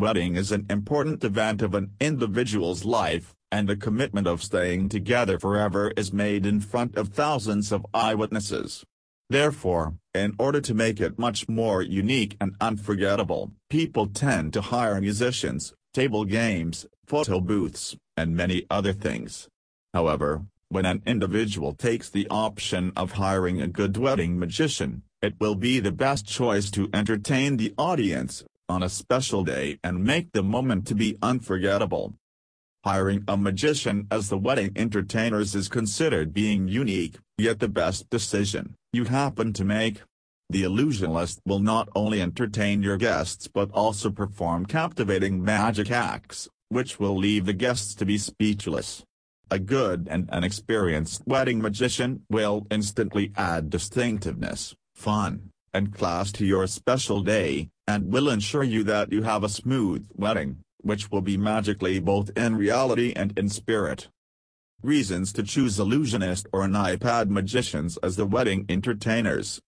wedding is an important event of an individual's life, and the commitment of staying together forever is made in front of thousands of eyewitnesses. Therefore, in order to make it much more unique and unforgettable, people tend to hire musicians, table games, photo booths, and many other things. However, when an individual takes the option of hiring a good wedding magician, it will be the best choice to entertain the audience, on a special day and make the moment to be unforgettable. Hiring a magician as the wedding entertainers is considered being unique, yet the best decision you happen to make. The illusionist will not only entertain your guests but also perform captivating magic acts, which will leave the guests to be speechless. A good and an experienced wedding magician will instantly add distinctiveness, fun, and class to your special day, and will ensure you that you have a smooth wedding, which will be magically both in reality and in spirit. Reasons to choose illusionist or an iPad magicians as the wedding entertainers.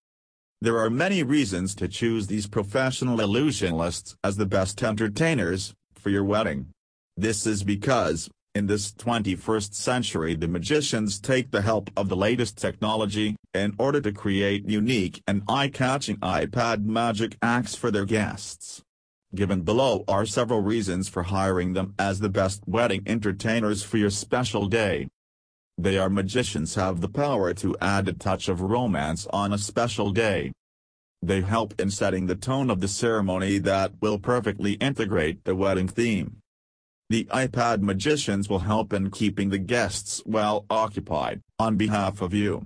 There are many reasons to choose these professional illusionists as the best entertainers, for your wedding. This is because, in this 21st century the magicians take the help of the latest technology, in order to create unique and eye-catching iPad magic acts for their guests. Given below are several reasons for hiring them as the best wedding entertainers for your special day. They are magicians have the power to add a touch of romance on a special day. They help in setting the tone of the ceremony that will perfectly integrate the wedding theme. The iPad magicians will help in keeping the guests well occupied, on behalf of you.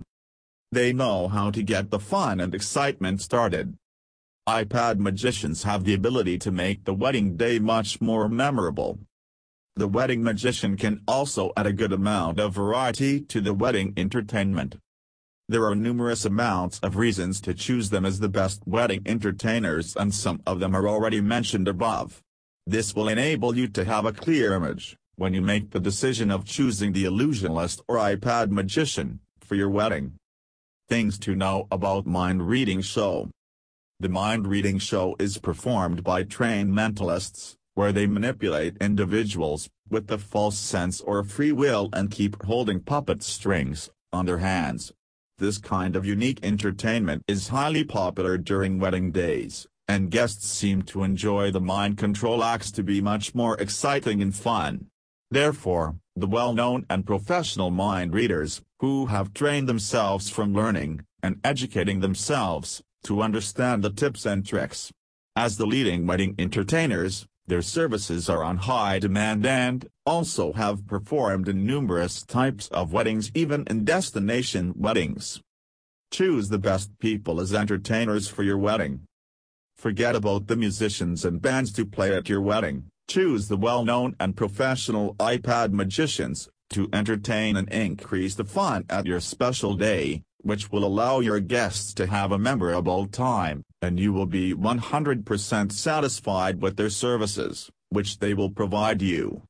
They know how to get the fun and excitement started. iPad magicians have the ability to make the wedding day much more memorable. The wedding magician can also add a good amount of variety to the wedding entertainment. There are numerous amounts of reasons to choose them as the best wedding entertainers and some of them are already mentioned above. This will enable you to have a clear image, when you make the decision of choosing the illusionist or iPad magician, for your wedding. Things to know about Mind Reading Show The Mind Reading Show is performed by trained mentalists, where they manipulate individuals, with the false sense or free will and keep holding puppet strings, on their hands. This kind of unique entertainment is highly popular during wedding days and guests seem to enjoy the mind control acts to be much more exciting and fun. Therefore, the well-known and professional mind readers, who have trained themselves from learning, and educating themselves, to understand the tips and tricks. As the leading wedding entertainers, their services are on high demand and, also have performed in numerous types of weddings even in destination weddings. Choose the best people as entertainers for your wedding. Forget about the musicians and bands to play at your wedding, choose the well-known and professional iPad magicians, to entertain and increase the fun at your special day, which will allow your guests to have a memorable time, and you will be 100% satisfied with their services, which they will provide you.